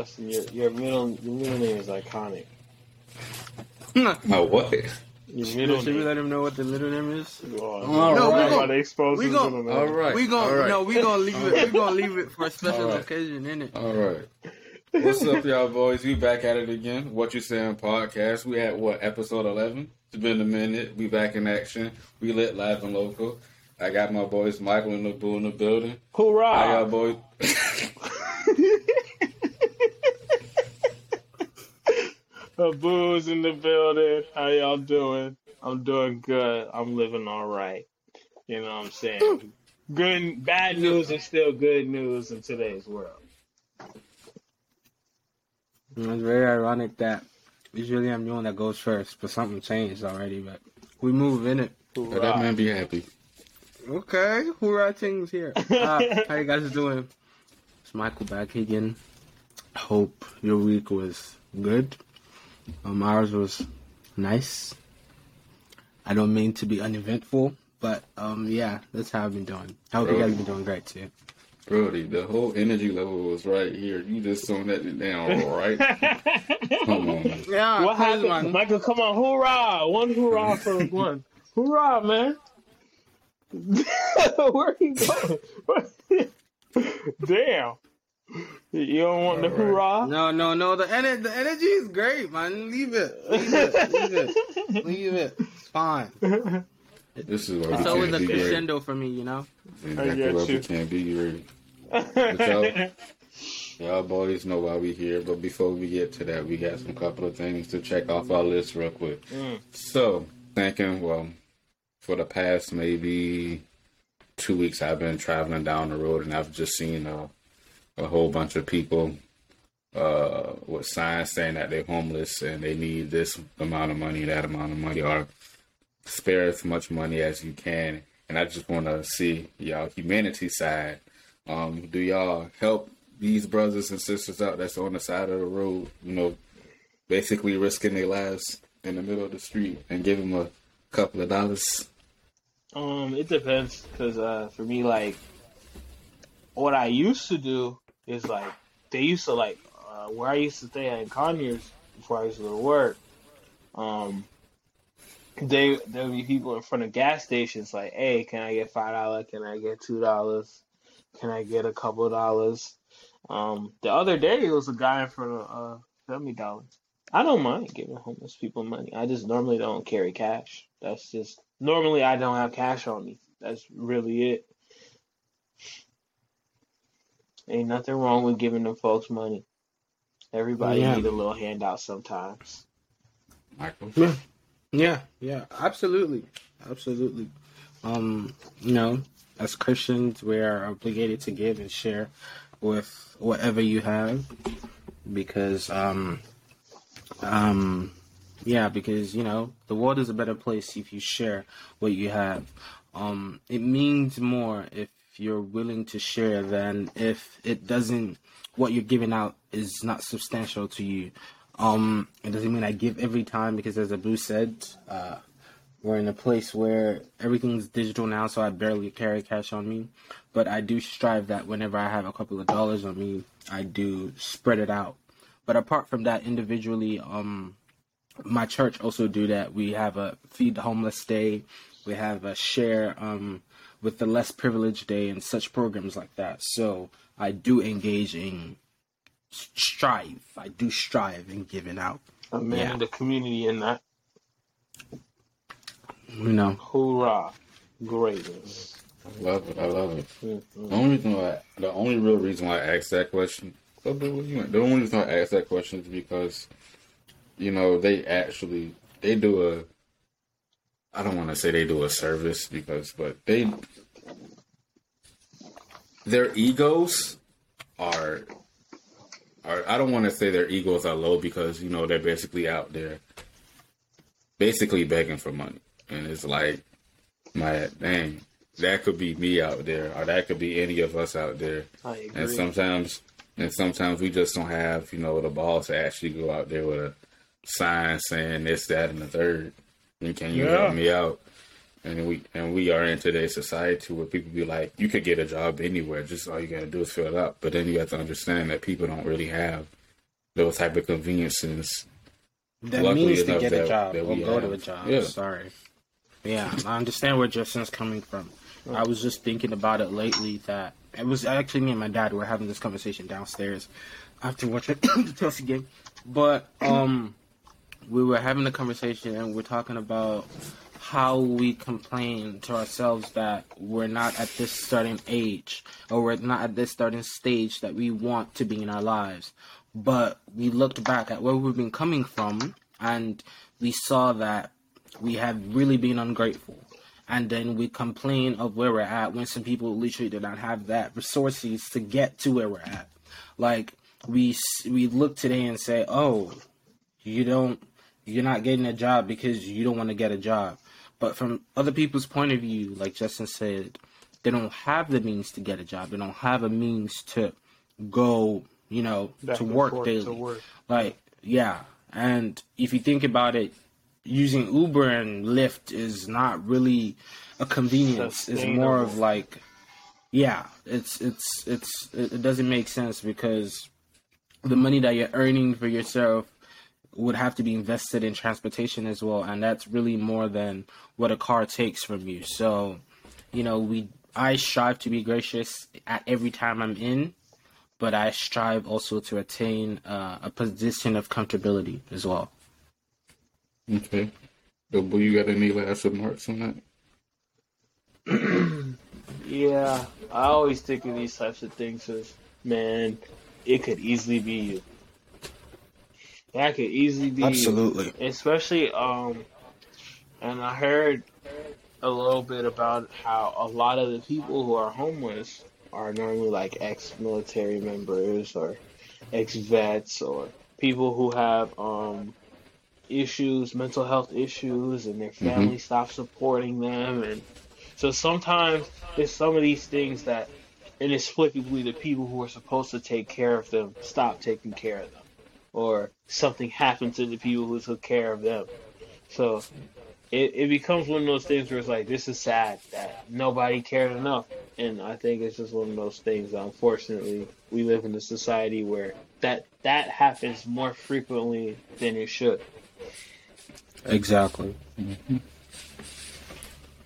Dustin, your your middle your middle name is iconic. Oh, what? Your Should we name. let him know what the middle name is? Oh, All no, right. we about to expose We his gon- middle name. All right. We gonna all right. no, we gonna leave it. We gonna leave it for a special All right. occasion, innit? All right. What's up, y'all boys? We back at it again. What you saying podcast? We at what episode eleven? It's been a minute. We back in action. We lit live and local. I got my boys Michael and Nabu in the building. How y'all boys? Abu's in the building. How y'all doing? I'm doing good. I'm living all right. You know what I'm saying? Good, bad news is still good news in today's world. It's very ironic that usually I'm the one that goes first, but something changed already. But we move in it. Let that man be happy. Okay, who are things here? Uh, how you guys doing? It's Michael back again. Hope your week was good. Um, ours was nice. I don't mean to be uneventful, but um, yeah, that's how I've been doing. I hope you guys been doing great too. Brody, the whole energy level was right here. You just throwing that down, all right? Come on. Yeah, what happened? man. Michael, come on, hoorah! One hoorah for one. Hoorah, man! Where are you going? Damn. You don't want the All right. hoorah? No, no, no. The ener- the energy is great, man. Leave it. Leave it. Leave it. Leave it. It's fine. This is why It's we always can't a be great. crescendo for me, you know. Exactly get why you. we can't be great. But y'all, y'all boys know why we here. But before we get to that, we got some couple of things to check off our list real quick. Mm. So, thinking, well, for the past maybe two weeks, I've been traveling down the road and I've just seen a, a whole bunch of people uh, with signs saying that they're homeless and they need this amount of money, that amount of money, or spare as much money as you can. And I just want to see y'all humanity side. Um, do y'all help these brothers and sisters out that's on the side of the road? You know, basically risking their lives in the middle of the street and give them a couple of dollars. Um, it depends because uh, for me, like, what I used to do is like they used to like uh, where I used to stay at in Conyers before I used to work. Um, they there would be people in front of gas stations like, "Hey, can I get five dollars? Can I get two dollars? Can I get a couple dollars?" Um, the other day it was a guy in front of uh, Family Dollar. I don't mind giving homeless people money. I just normally don't carry cash. That's just normally I don't have cash on me. That's really it. Ain't nothing wrong with giving them folks money. Everybody Yeah. need a little handout sometimes. Michael, Yeah. Yeah, yeah, absolutely, absolutely. Um, you know, as Christians, we are obligated to give and share with whatever you have, because, um, um, yeah, because you know the world is a better place if you share what you have. Um, it means more if you're willing to share than if it doesn't. What you're giving out is not substantial to you. Um, it doesn't mean I give every time because, as Abu said, uh, we're in a place where everything's digital now, so I barely carry cash on me. But I do strive that whenever I have a couple of dollars on me, I do spread it out. But apart from that, individually, um, my church also do that. We have a feed the homeless day. We have a share um, with the less privileged day and such programs like that. So I do engage in strive. I do strive in giving out. A man Yeah. in the community in that You know, hoorah. Greatness. I love it. I love it. Mhm. The only reason why, the only real reason why I asked that question, oh, but what you want? the only reason why I asked that question is because, you know, they actually they do a. I don't want to say they do a service because, but they their egos are are I don't want to say their egos are low because you know they're basically out there basically begging for money. And it's like my dang that could be me out there or that could be any of us out there. I agree. and sometimes and sometimes we just don't have you know the balls to actually go out there with a sign saying this that and the third and can you Yeah. help me out and we and we are in today's society where people be like you could get a job anywhere just all you gotta do is fill it out but then you have to understand that people don't really have those type of conveniences. That Luckily means to enough get a job that or we go have. to a job. Yeah. Sorry. Yeah, I understand where Justin's coming from. I was just thinking about it lately that it was actually me and my dad were having this conversation downstairs after watching the Chelsea game. But um we were having a conversation and we're talking about how we complain to ourselves that we're not at this certain age or we're not at this certain stage that we want to be in our lives. But we looked back at where we've been coming from and we saw that we have really been ungrateful. And then we complain of where we're at when some people literally do not have that resources to get to where we're at. Like we we look today and say, "Oh, you don't you're not getting a job because you don't want to get a job." But from other people's point of view, like Justin said, they don't have the means to get a job. They don't have a means to go, you know, Back to work daily. to work. Like, yeah. And if you think about it, using Uber and Lyft is not really a convenience. It's more of like, yeah, it's it's it's it it doesn't make sense because the money that you're earning for yourself would have to be invested in transportation as well, and that's really more than what a car takes from you. So, you know, we I strive to be gracious at every time I'm in, but I strive also to attain uh, a position of comfortability as well. Okay. Double, you got any last remarks on that? Yeah, I always think of these types of things as, man, it could easily be you. That could easily be absolutely, Especially, um, and I heard a little bit about how a lot of the people who are homeless are normally like ex-military members or ex-vets or people who have um issues, mental health issues, and their family stops supporting them, and so sometimes there's some of these things that inexplicably the people who are supposed to take care of them stop taking care of them, or something happened to the people who took care of them. So it, it becomes one of those things where it's like this is sad that nobody cared enough, and I think it's just one of those things. That unfortunately, we live in a society where that that happens more frequently than it should. Exactly. Mm-hmm.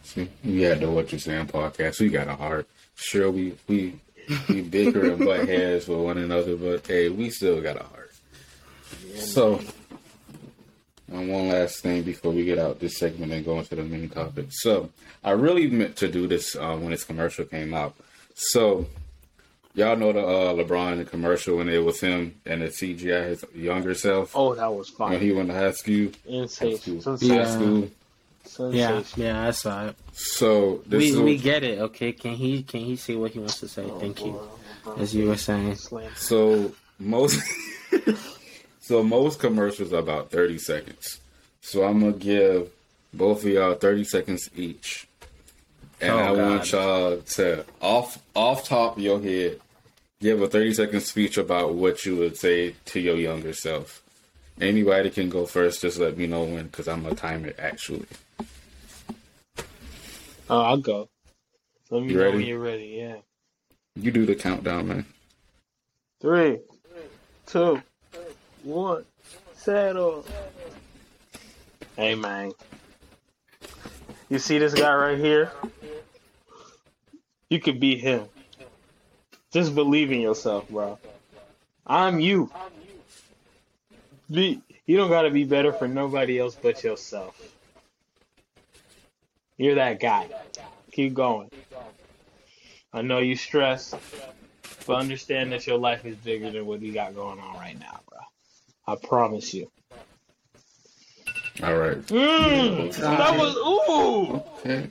See, we had the What You Saying podcast. We got a heart. Sure, we we we bicker and butt heads with one another, but hey, we still got a heart. So, and one last thing before we get out this segment and go into the main topic. So, I really meant to do this um, when this commercial came out. So, y'all know the uh, LeBron commercial when it was him and the CGI his younger self Oh, that was when fine. he went to high school. Insane. High school. Yeah. Yeah, yeah, I saw it. So this We is we get it. Okay, can he can he say what he wants to say? Thank you. As you were saying. So most so most commercials are about thirty seconds. So I'm gonna give both of y'all thirty seconds each. And Oh, I want y'all to off off top of your head give a thirty second speech about what you would say to your younger self. Anybody can go first. Just let me know when, because I'm gonna time it actually. Oh, I'll go. Let me You know ready? when you're ready. Yeah. You do the countdown, man. Three, two, one. Settle. Hey, man. You see this guy right here? You could be him. Just believe in yourself, bro. I'm you. Be, you don't gotta be better for nobody else but yourself. You're that guy. Keep going. I know you stress, but understand that your life is bigger than what you got going on right now, bro. I promise you. All right. Mm, that was ooh. Okay.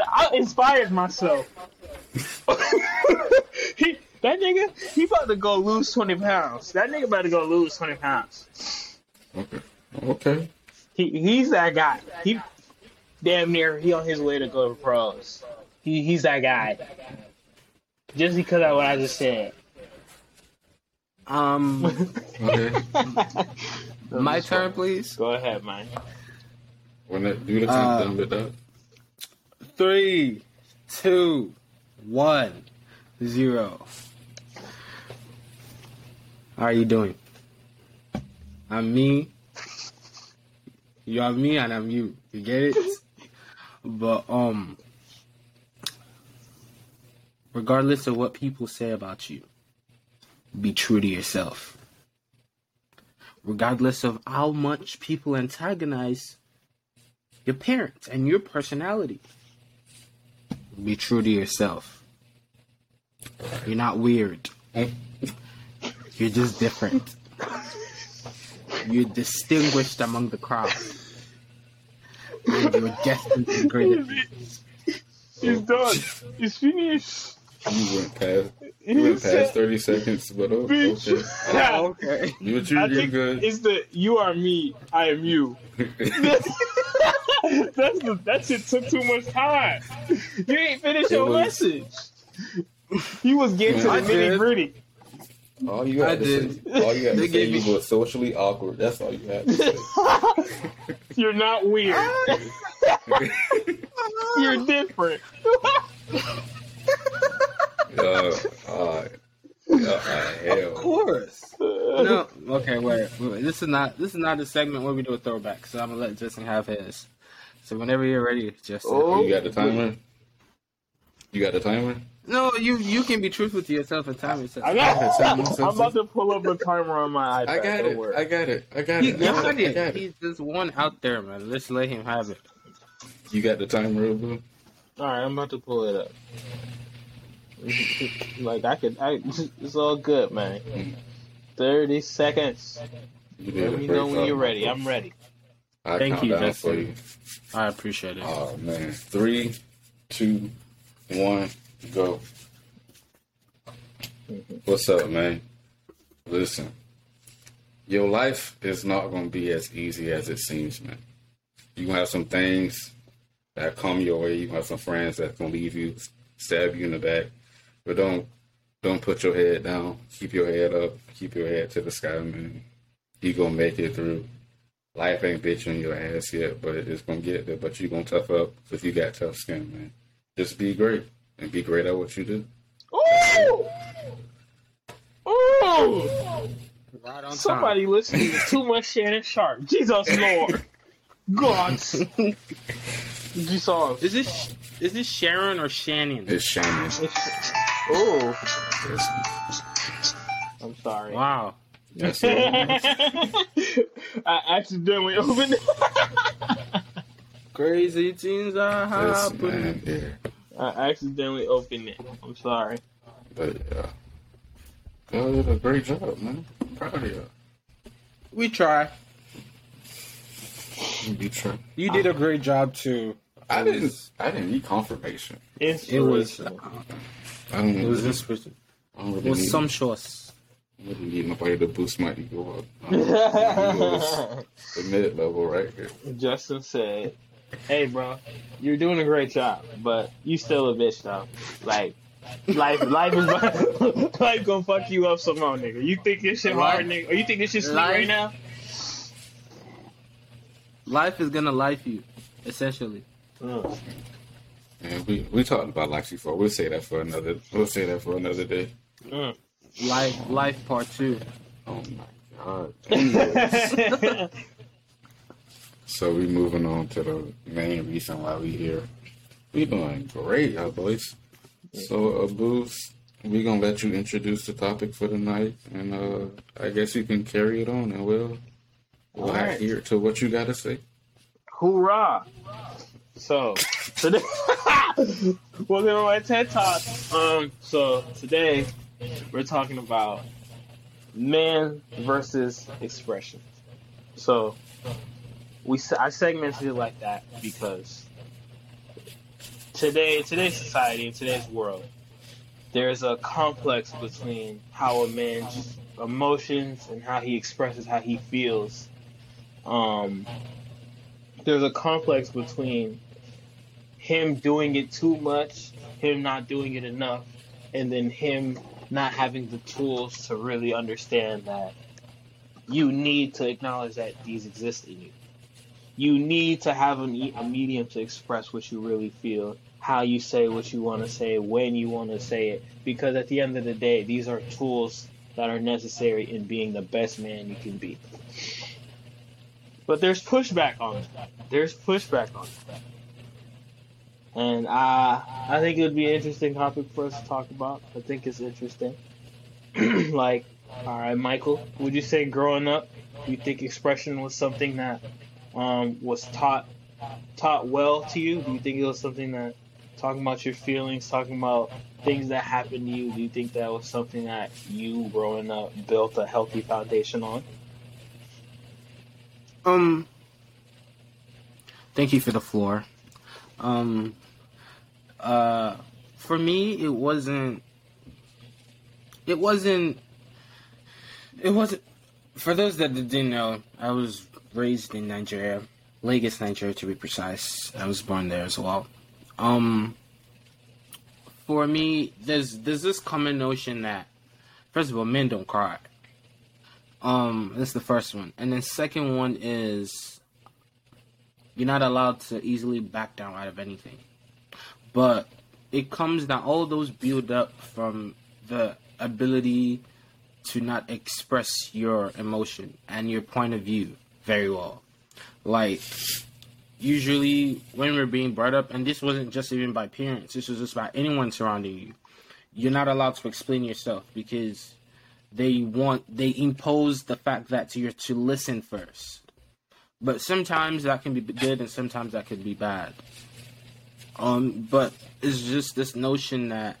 I inspired myself. he, that nigga, he about to go lose twenty pounds. That nigga about to go lose twenty pounds. Okay. Okay. He he's that guy. He damn near he on his way to go to pros. He he's that guy. Just because of what I just said. Um, Okay. my turn, please. Go ahead, man. When it, do the Uh, countdown with that. Three, two, one, zero. How are you doing? I'm me. You're me, and I'm you. You get it? but um, regardless of what people say about you, be true to yourself. Regardless of how much people antagonize your parents and your personality, be true to yourself. You're not weird. You're just different. You're distinguished among the crowd. And you're destined to things. He's done. He's finished. You went past. He You went past thirty seconds, but oh, Bitch. okay. Oh, okay. You you I you're think good. it's the you are me, I am you. That's the that shit took too much time. You ain't finished It your was- message. You was getting to the nitty gritty. all you had I to did. say, all you had to say, gave you me- were socially awkward. That's all you had to say. You're not weird. You're different. Uh, uh, uh. Of course. No. Okay. Wait, wait. This is not. This is not the segment where we do a throwback. So I'm gonna let Justin have his. So whenever you're ready, Justin. Oh. You got the timer. You got the timer. No, you you can be truthful to yourself and time yourself. I got. Okay, tell me I'm about to pull up a timer on my iPad. I got it. I got it. I got He it. got I it. got it. He's just one out there, man. Let's let him have it. You got the timer, bro. All right, I'm about to pull it up. like I could, I, it's all good, man. Thirty seconds. You Let me know when you're ready. I'm ready. I Thank you, down Justin. you. I appreciate it. Oh man, three, two, one, go. What's up, man? Listen, your life is not going to be as easy as it seems, man. You gonna have some things that come your way. You gonna have some friends that gonna leave you, stab you in the back, but don't don't put your head down. Keep your head up. Keep your head to the sky, man. You gonna make it through. Life ain't bitching your ass yet, but it's gonna get there. But you gonna tough up if you got tough skin, man. Just be great and be great at what you do. Ooh! Ooh! Right on Somebody listening to too much Shannon Sharpe. Jesus Lord. God. Jesus. time. Is this is this Sharon or Shannon? It's Shannon. Oh, It's, I'm sorry. Wow. that's. I accidentally opened it. Crazy teens are Listen, happening. man, yeah. I accidentally opened it. I'm sorry. But yeah, y'all did a great job, man. proud of y'all. We try. You try. You did a great job too. I didn't. I didn't need confirmation. It was. Inspirational. I don't. It was really, inspirational. I don't It really was need, sumptuous. I don't really need nobody to boost my ego up. I'm- my ego is the mid level right here. Justin said, "Hey, bro, you're doing a great job, but you still a bitch though. Like, life, life is life gonna fuck you up some more, nigga. You think this shit hard, nigga? Or you think this shit sweet Life- right now? Life is gonna life you, essentially. Mm. And we we talked about life before. We'll say that for another. We'll say that for another day. Mm. Life, life part two. Oh my god. Anyways, so we moving on to the main reason why we here. We doing great, y'all boys. So, uh, Boost, we gonna let you introduce the topic for tonight, and uh, I guess you can carry it on, and we'll we'll All right. adhere to what you gotta say. Hoorah! So today, welcome to my TED Talk. Um, so today we're talking about man versus expression. So we I segmented it like that because today, today's society, in today's world, there's a complex between how a man's emotions and how he expresses how he feels. Um, there's a complex between him doing it too much, him not doing it enough, and then him not having the tools to really understand that you need to acknowledge that these exist in you. You need to have a, me- a medium to express what you really feel, how you say what you want to say, when you want to say it, because at the end of the day, these are tools that are necessary in being the best man you can be. But there's pushback on it. There's pushback on it. And uh, I think it would be an interesting topic for us to talk about. I think it's interesting. like, all right, Michael, would you say growing up, you think expression was something that um, was taught taught well to you? Do you think it was something that talking about your feelings, talking about things that happened to you, do you think that was something that you growing up built a healthy foundation on? Um, thank you for the floor. Um, uh, for me, it wasn't. It wasn't. It wasn't. For those that didn't know, I was raised in Nigeria, Lagos, Nigeria, to be precise. I was born there as well. Um, for me, there's there's this common notion that, first of all, men don't cry. Um, that's the first one, and then second one is you're not allowed to easily back down out of anything. But it comes down all those build up from the ability to not express your emotion and your point of view very well. Like usually when we're being brought up, and this wasn't just even by parents, this was just by anyone surrounding you. You're not allowed to explain yourself because they want they impose the fact that you're to listen first. But sometimes that can be good and sometimes that can be bad. Um, but it's just this notion that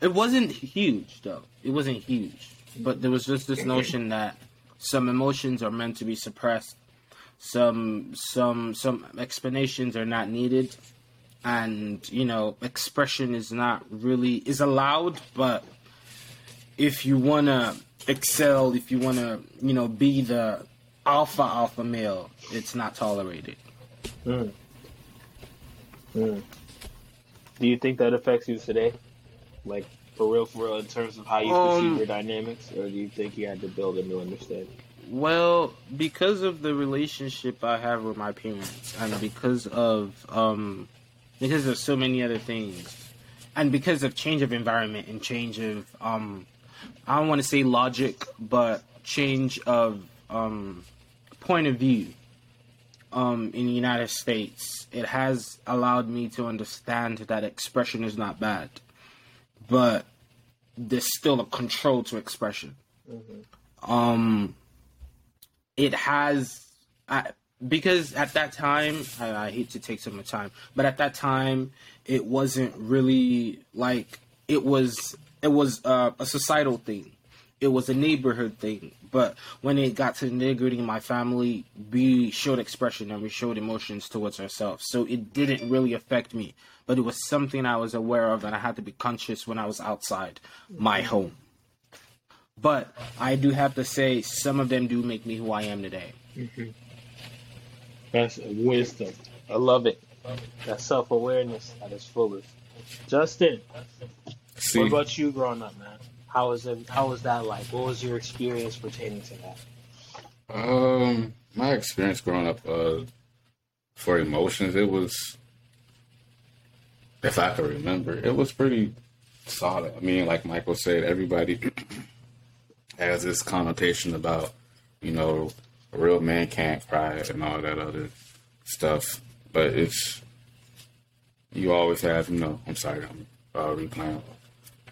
it wasn't huge though. It wasn't huge, but there was just this notion that some emotions are meant to be suppressed. Some some some explanations are not needed, and you know expression is not really is allowed, but if you want to excel, if you want to, you know, be the alpha alpha male, it's not tolerated. Mm. Mm. Do you think that affects you today? Like, for real, for real, in terms of how you um, perceive your dynamics? Or do you think you had to build a new understanding? Well, because of the relationship I have with my parents, and because of um, because of so many other things, and because of change of environment and change of um, I don't want to say logic, but change of um, point of view um, in the United States, it has allowed me to understand that expression is not bad, but there's still a control to expression. Mm-hmm. Um, it has, I, because at that time, I, I hate to take some time, but at that time, it wasn't really like it was it was uh, a societal thing. It was a neighborhood thing. But when it got to the nitty my family, we showed expression and we showed emotions towards ourselves. So it didn't really affect me. But it was something I was aware of and I had to be conscious when I was outside my home. But I do have to say, some of them do make me who I am today. Mm-hmm. That's wisdom. I love it. That self awareness at its fullest. Justin, See, what about you growing up, man? How was it? How was that like? What was your experience pertaining to that? Um, my experience growing up, uh, for emotions, it was, if I can remember, it was pretty solid. I mean, like Michael said, everybody has this connotation about, you know, a real man can't cry and all that other stuff. But it's you always have, you know. I'm sorry, I'm uh, replaying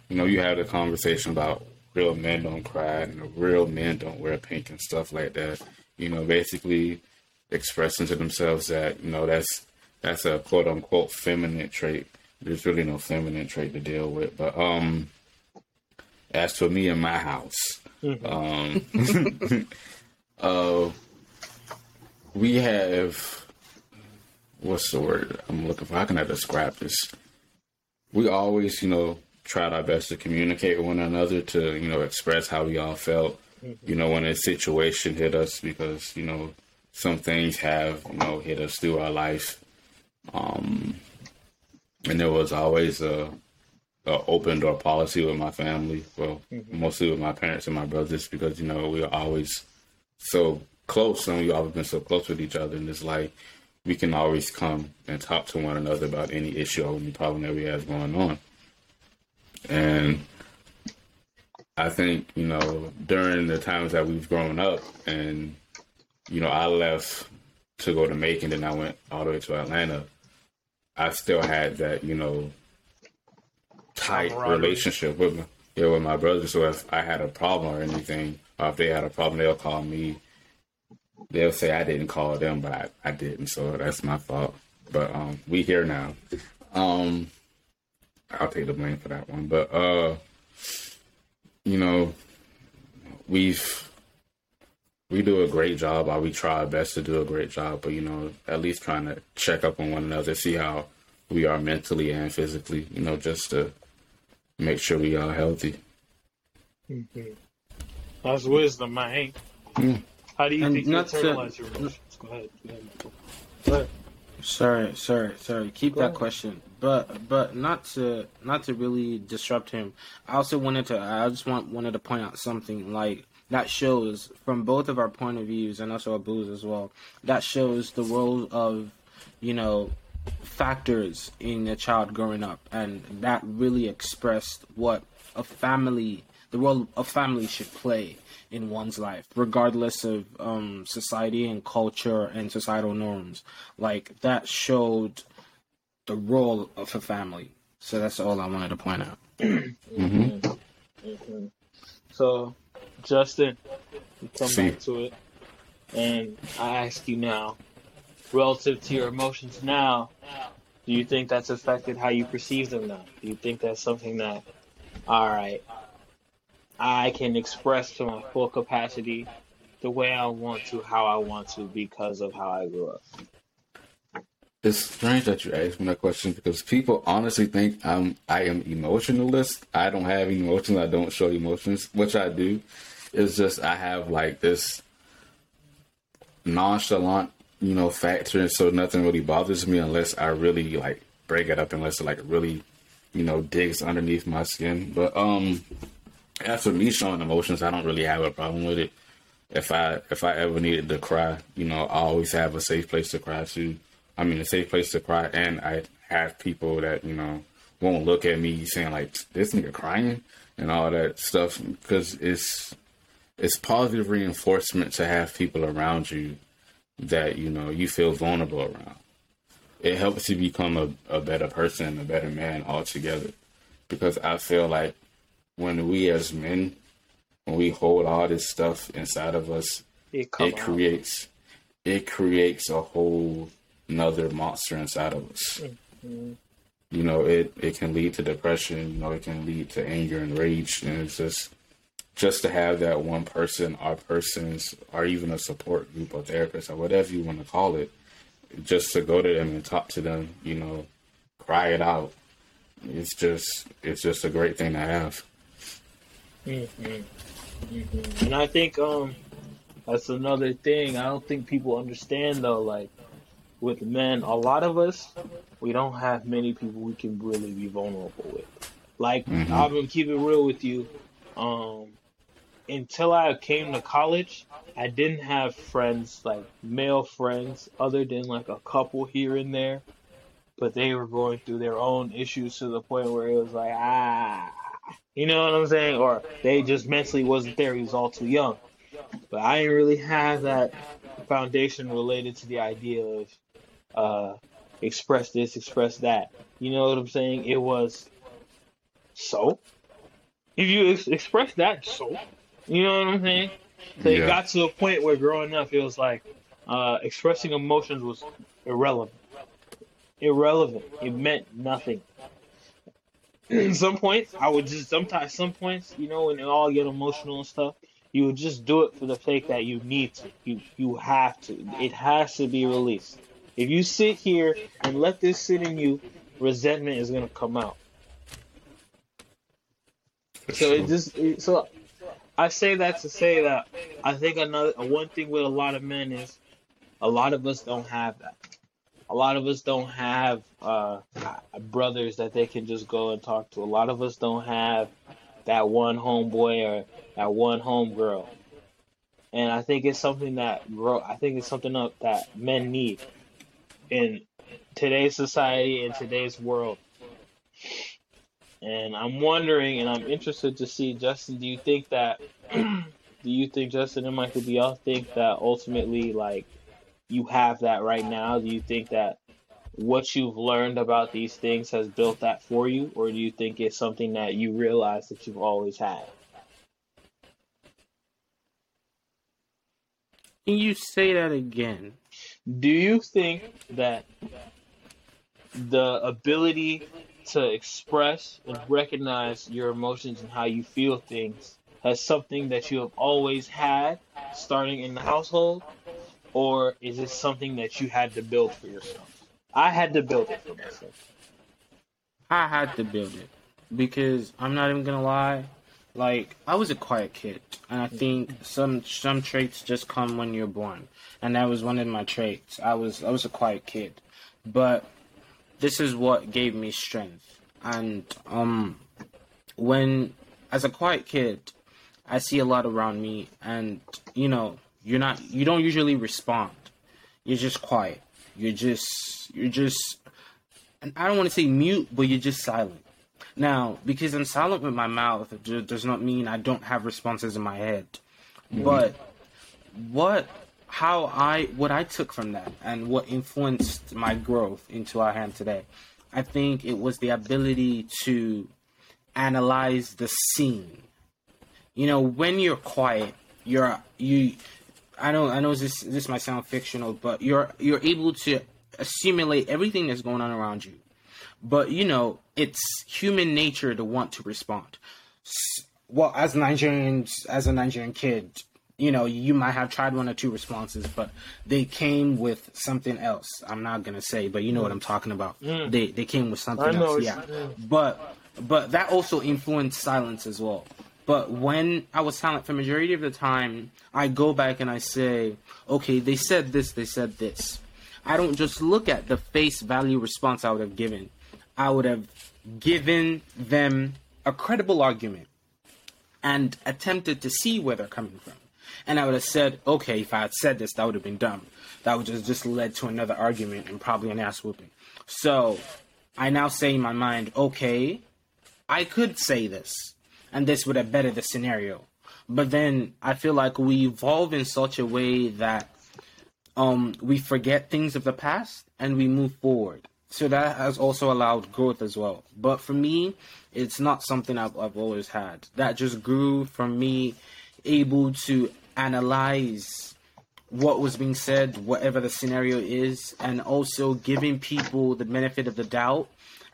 you know, you have a conversation about real men don't cry and real men don't wear pink and stuff like that. You know, basically expressing to themselves that you know that's that's a quote unquote feminine trait. There's really no feminine trait to deal with. But um, as for me in my house, mm-hmm. um, uh, we have what's the word I'm looking for? How can I describe this? We always, you know, tried our best to communicate with one another to you know express how we all felt. Mm-hmm. You know when a situation hit us because you know some things have you know hit us through our life, um, and there was always a, a open door policy with my family. Well, mm-hmm. mostly with my parents and my brothers because you know we were always so close and we always been so close with each other, and it's like we can always come and talk to one another about any issue or any problem that we have going on. And I think, you know, during the times that we've grown up and you know, I left to go to Macon, then I went all the way to Atlanta. I still had that, you know, tight relationship with my yeah, with my brothers. So if I had a problem or anything, or if they had a problem, they'll call me. They'll say I didn't call them, but I, I didn't, so that's my fault. But um, we here now. Um, I'll take the blame for that one. But uh, you know, we've we do a great job, or we try our best to do a great job. But you know, at least trying to check up on one another, see how we are mentally and physically. You know, just to make sure we are healthy. Mm-hmm. That's wisdom, man. Mm. How do you And think you not to- internalize your emotions? Go ahead. Go ahead. Go ahead. Sorry, sorry, sorry. Keep Go that ahead. question, but but not to not to really disrupt him. I also wanted to. I just want wanted to point out something like that shows from both of our point of views and also Abu's as well. That shows the role of you know factors in a child growing up, and that really expressed what a family, the role a family should play in one's life, regardless of um, society and culture and societal norms. Like that showed the role of a family. So that's all I wanted to point out. hmm Mhm. So, Justin, we come See. back to it, and I ask you now, relative to your emotions now, do you think that's affected how you perceive them now? Do you think that's something that, all right, I can express to my full capacity the way I want to, how I want to, because of how I grew up? It's strange that you asked me that question because people honestly think I'm I am emotionalist. I don't have emotions. I don't show emotions, which I do. It's just I have like this nonchalant, you know, factor, so nothing really bothers me unless I really like break it up, unless it like really, you know, digs underneath my skin. But um, as for me showing emotions, I don't really have a problem with it. If I if I ever needed to cry, you know, I always have a safe place to cry to. I mean, a safe place to cry, and I have people that you know won't look at me saying like this nigga crying and all that stuff because it's it's positive reinforcement to have people around you that you know you feel vulnerable around. It helps you become a, a better person, a better man altogether. Because I feel like when we as men, when we hold all this stuff inside of us, It it creates it creates a whole another monster inside of us. Mhm. You know, it it can lead to depression. You know, it can lead to anger and rage, and it's just just to have that one person, or persons, or even a support group or therapist or whatever you want to call it, just to go to them and talk to them. You know, cry it out. It's just it's just a great thing to have. Mhm. Mhm. And I think um that's another thing. I don't think people understand though. Like with men, a lot of us we don't have many people we can really be vulnerable with. Like Mhm. I'm gonna keep it real with you. Um, until I came to college, I didn't have friends like male friends other than like a couple here and there. But they were going through their own issues to the point where it was like ah you know what I'm saying? Or they just mentally wasn't there. He was all too young. But I didn't really have that foundation related to the idea of uh, express this, express that. You know what I'm saying? It was so. If you ex- express that, so. You know what I'm saying? So it got to a point where growing up, it was like uh, expressing emotions was irrelevant. Irrelevant. It meant nothing. At some points, I would just sometimes some points, you know, when they all get emotional and stuff, you would just do it for the sake that you need to. You you have to. It has to be released. If you sit here and let this sit in you, resentment is gonna come out. So it just it, so I say that to say that I think another one thing with a lot of men is a lot of us don't have that. A lot of us don't have uh, brothers that they can just go and talk to. A lot of us don't have that one homeboy or that one homegirl. And I think it's something that grow. I think it's something that men need in today's society in today's world. And I'm wondering, and I'm interested to see, Justin. Do you think that do you think Justin and Michael? Do y'all think that ultimately, like, you have that right now? Do you think that what you've learned about these things has built that for you, or do you think it's something that you realize that you've always had? Can you say that again? Do you think that the ability to express and recognize your emotions and how you feel things has something that you have always had starting in the household, or is it something that you had to build for yourself? I had to build it for myself. I had to build it because I'm not even gonna lie. Like I was a quiet kid, and I think some some traits just come when you're born, and that was one of my traits. I was I was a quiet kid, but this is what gave me strength. And um, when as a quiet kid, I see a lot around me, and you know, you're not you don't usually respond. You're just quiet. You're just you're just and I don't want to say mute, but you're just silent. Now, because I'm silent with my mouth, it does not mean I don't have responses in my head. Mm. But what how I what I took from that and what influenced my growth into our hand today, I think it was the ability to analyze the scene. You know, when you're quiet, you're you I know I know this this might sound fictional, but you're you're able to assimilate everything that's going on around you. But you know, it's human nature to want to respond. Well, as Nigerians, as a Nigerian kid, you know, you might have tried one or two responses, but they came with something else. I'm not gonna say, but you know what I'm talking about. Mm. They they came with something else, yeah. But but that also influenced silence as well. But when I was silent for majority of the time, I go back and I say, okay, they said this, they said this. I don't just look at the face value response I would have given. I would have given them a credible argument and attempted to see where they're coming from. And I would have said, okay, if I had said this, that would have been dumb. That would just just led to another argument and probably an ass whooping. So I now say in my mind, okay, I could say this, and this would have bettered the scenario. But then I feel like we evolve in such a way that um, we forget things of the past and we move forward. So that has also allowed growth as well. But for me, it's not something I've, I've always had. That just grew from me able to analyze what was being said, whatever the scenario is, and also giving people the benefit of the doubt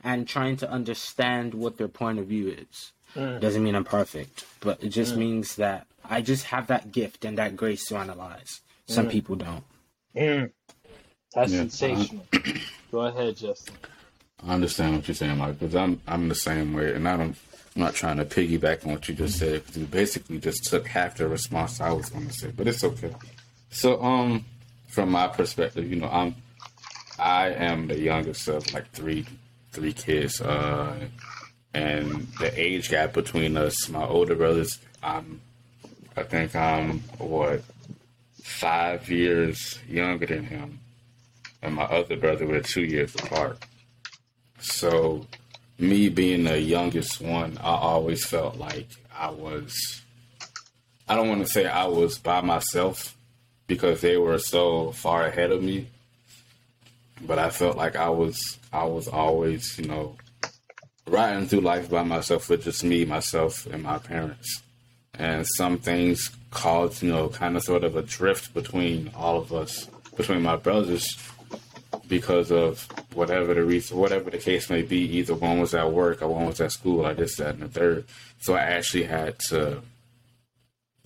and trying to understand what their point of view is. Mm. Doesn't mean I'm perfect, but it just mm. means that I just have that gift and that grace to analyze. Some mm. people don't. Mm. That's Yeah. sensational. Go ahead, Justin. I understand what you're saying, Mike, because I'm I'm the same way, and I don't. I'm not trying to piggyback on what you just said because you basically just took half the response I was going to say, but it's okay. So, um, from my perspective, you know, I'm I am the youngest of like three three kids, uh, and the age gap between us, my older brothers, I'm I think I'm what five years younger than him, and my other brother we're two years apart. So, me being the youngest one, I always felt like I was. I don't want to say I was by myself because they were so far ahead of me, but I felt like I was. I was always, you know, riding through life by myself with just me, myself, and my parents. And some things caused, you know, kind of sort of a drift between all of us, between my brothers, because of whatever the reason, whatever the case may be. Either one was at work or one was at school or this, that, and the third. So I actually had to,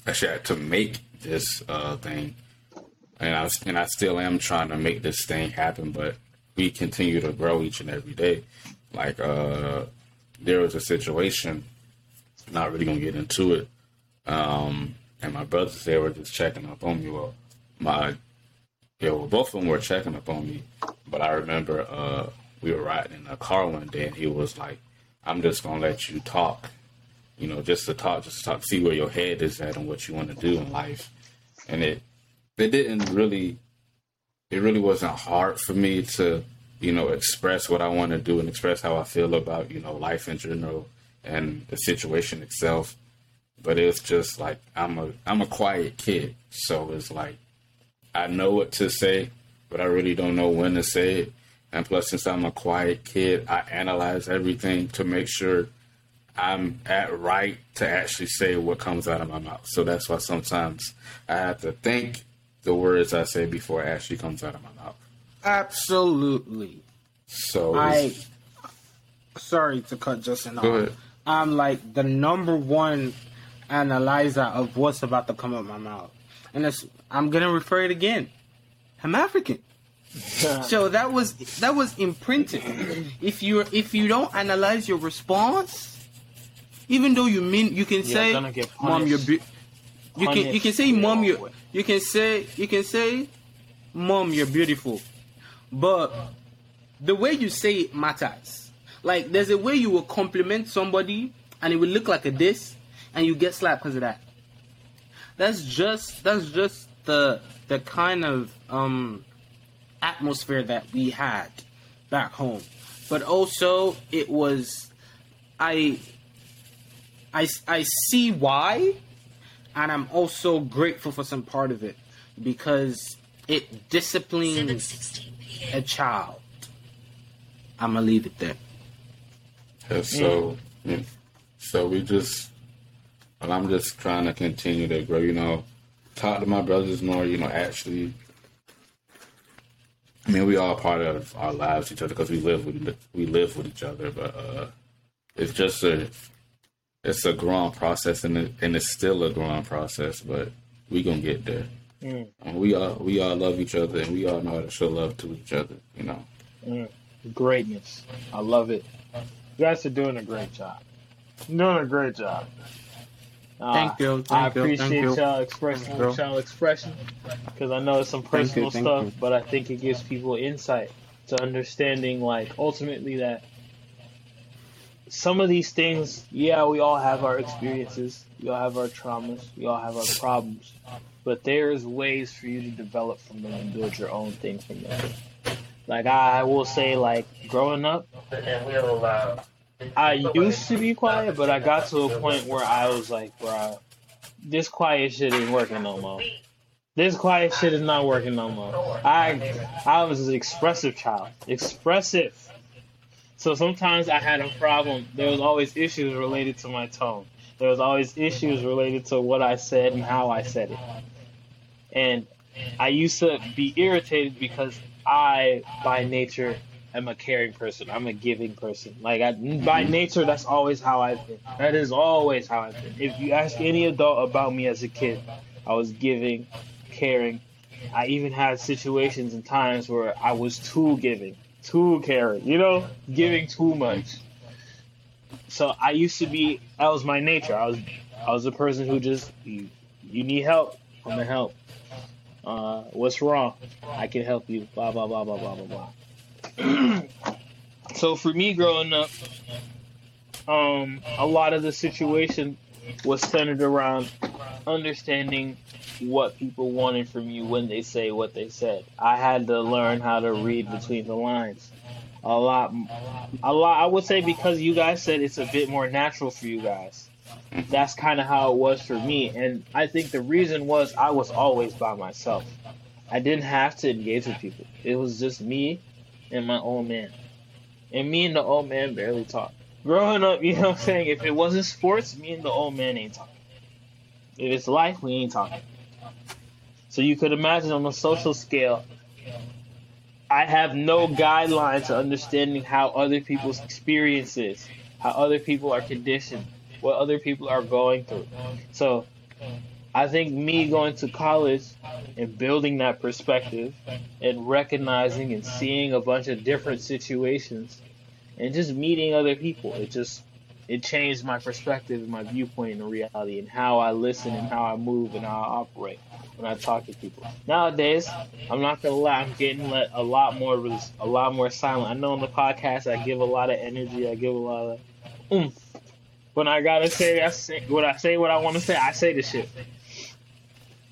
actually had to make this uh, thing, and I was, and I still am trying to make this thing happen. But we continue to grow each and every day. Like uh, there was a situation, not really gonna get into it. Um, and my brothers they were just checking up on me. Well, my yeah, well, both of them were checking up on me, but I remember uh, we were riding in a car one day, and he was like, "I'm just gonna let you talk, you know, just to talk, just to talk, see where your head is at and what you want to do in life." And it, it didn't really, it really wasn't hard for me to, you know, express what I want to do and express how I feel about, you know, life in general and the situation itself. but it's just like I'm a I'm a quiet kid, so it's like I know what to say, but I really don't know when to say it. And plus, since I'm a quiet kid, I analyze everything to make sure I'm at right to actually say what comes out of my mouth. So that's why sometimes I have to think the words I say before it actually comes out of my mouth. Absolutely. So I sorry to cut Justin off. I'm like the number one analyzer of what's about to come out of my mouth. And it's, I'm gonna refer it again. I'm African. So that was that was imprinted. If you if you don't analyze your response, even though you mean you can say, "Mom, you're be-, you can you can say, "Mom, you you can say you can say, "Mom, you're beautiful," but the way you say it matters. Like there's a way you will compliment somebody and it will look like a diss, and you get slapped because of that. That's just that's just the the kind of um atmosphere that we had back home. But also it was I I I see why and I'm also grateful for some part of it because it disciplines a child. I'm gonna leave it there. Yeah, so, yeah. so we just, and I'm just trying to continue to grow. You know, talk to my brothers more. You know, actually, I mean, we all part of our lives, each other, because we live with we live with each other. But uh, it's just a, it's a growing process, and it, and it's still a growing process. But we gonna get there. And we all we all love each other, and we all know how to show love to each other. You know. Greatness. I love it. You guys are doing a great job. You're doing a great job. Uh, Thank you, I thank thank appreciate you. y'all expressing y'all expression because I know it's some Thank you, personal thank stuff, you. but I think it gives people insight to understanding, like ultimately that some of these things, yeah, we all have our experiences, we all have our traumas, we all have our problems, but there's ways for you to develop from them and build your own thing from them. Like I will say, like growing up, I used to be quiet, but I got to a point where I was like, bro, this quiet shit ain't working no more. This quiet shit is not working no more. I I was an expressive child, expressive. So sometimes I had a problem. There was always issues related to my tone. There was always issues related to what I said and how I said it. And I used to be irritated because I, by nature, am a caring person. I'm a giving person. Like I, by nature, that's always how I've been. That is always how I've been. If you ask any adult about me as a kid, I was giving, caring. I even had situations and times where I was too giving, too caring. You know, giving too much. So I used to be. That was my nature. I was. I was a person who just you, you need help. I'm gonna help. Uh, what's wrong? I can help you. Blah blah blah blah blah blah blah. so for me growing up, um, a lot of the situation was centered around understanding what people wanted from you when they say what they said. I had to learn how to read between the lines. A lot, a lot. I would say because you guys said it's a bit more natural for you guys. That's kind of how it was for me, and I think the reason was I was always by myself. I didn't have to engage with people. It was just me and my old man. And me and the old man barely talk. Growing up, you know what I'm saying? If it wasn't sports, me and the old man ain't talking. If it's life, we ain't talking. So you could imagine on a social scale, I have no guidelines to understanding how other people's experiences, how other people are conditioned, what other people are going through. So I think me going to college and building that perspective and recognizing and seeing a bunch of different situations and just meeting other people, it just it changed my perspective and my viewpoint and reality and how I listen and how I move and how I operate when I talk to people. Nowadays, I'm not gonna lie, I'm getting a lot more a lot more silent. I know on the podcast I give a lot of energy, I give a lot of oomph. When I gotta say, I say what I say, what I want to say. I say the shit.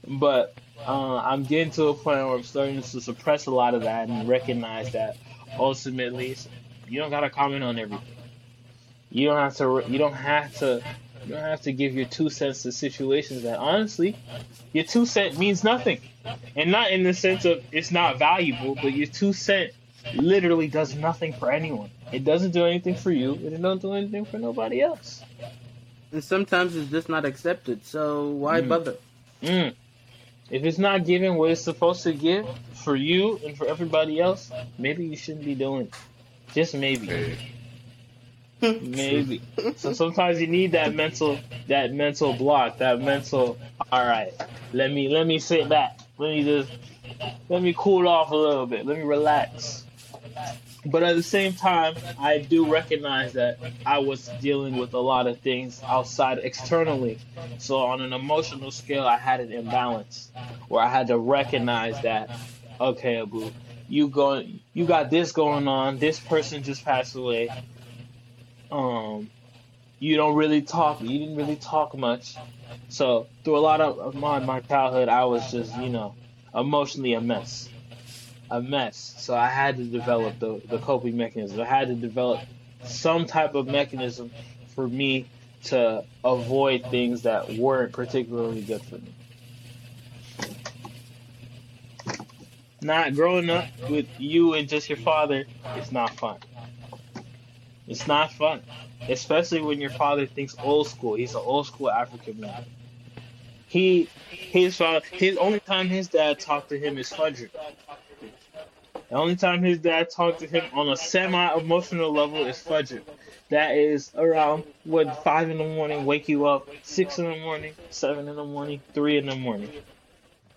But uh, I'm getting to a point where I'm starting to suppress a lot of that and recognize that ultimately you don't gotta comment on everything. You don't have to. You don't have to You don't have to give your two cents to situations that honestly, your two cent means nothing. And not in the sense of it's not valuable, but your two cent literally does nothing for anyone. It doesn't do anything for you, and it don't do anything for nobody else. And sometimes it's just not accepted. So why Mm. bother? Mm. If it's not giving what it's supposed to give for you and for everybody else, maybe you shouldn't be doing it. Just maybe. Hey, Maybe. So sometimes you need that mental that mental block, that mental all right, let me let me sit back. Let me just let me cool off a little bit. Let me relax. But at the same time, I do recognize that I was dealing with a lot of things outside externally. So on an emotional scale, I had an imbalance where I had to recognize that okay, Abu, you going you got this going on. This person just passed away um, you don't really talk. You didn't really talk much. So through a lot of my my childhood, I was just you know emotionally a mess, a mess. So I had to develop the the coping mechanism. I had to develop some type of mechanism for me to avoid things that weren't particularly good for me. Not growing up with you and just your father is not fun. It's not fun, especially when your father thinks old school. He's an old school African man. He, his father, his only time his dad talked to him is Fajr. The only time his dad talked to him on a semi-emotional level is Fajr. That is around what five in the morning, wake you up, six in the morning, seven in the morning, three in the morning.